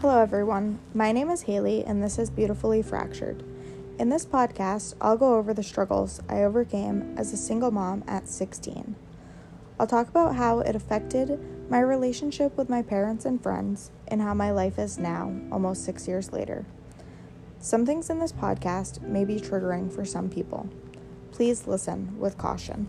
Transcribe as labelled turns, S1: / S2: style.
S1: Hello, everyone. My name is Haley, and this is Beautifully Fractured. In this podcast, I'll go over the struggles I overcame as a single mom at 16. I'll talk about how it affected my relationship with my parents and friends, and how my life is now, almost six years later. Some things in this podcast may be triggering for some people. Please listen with caution.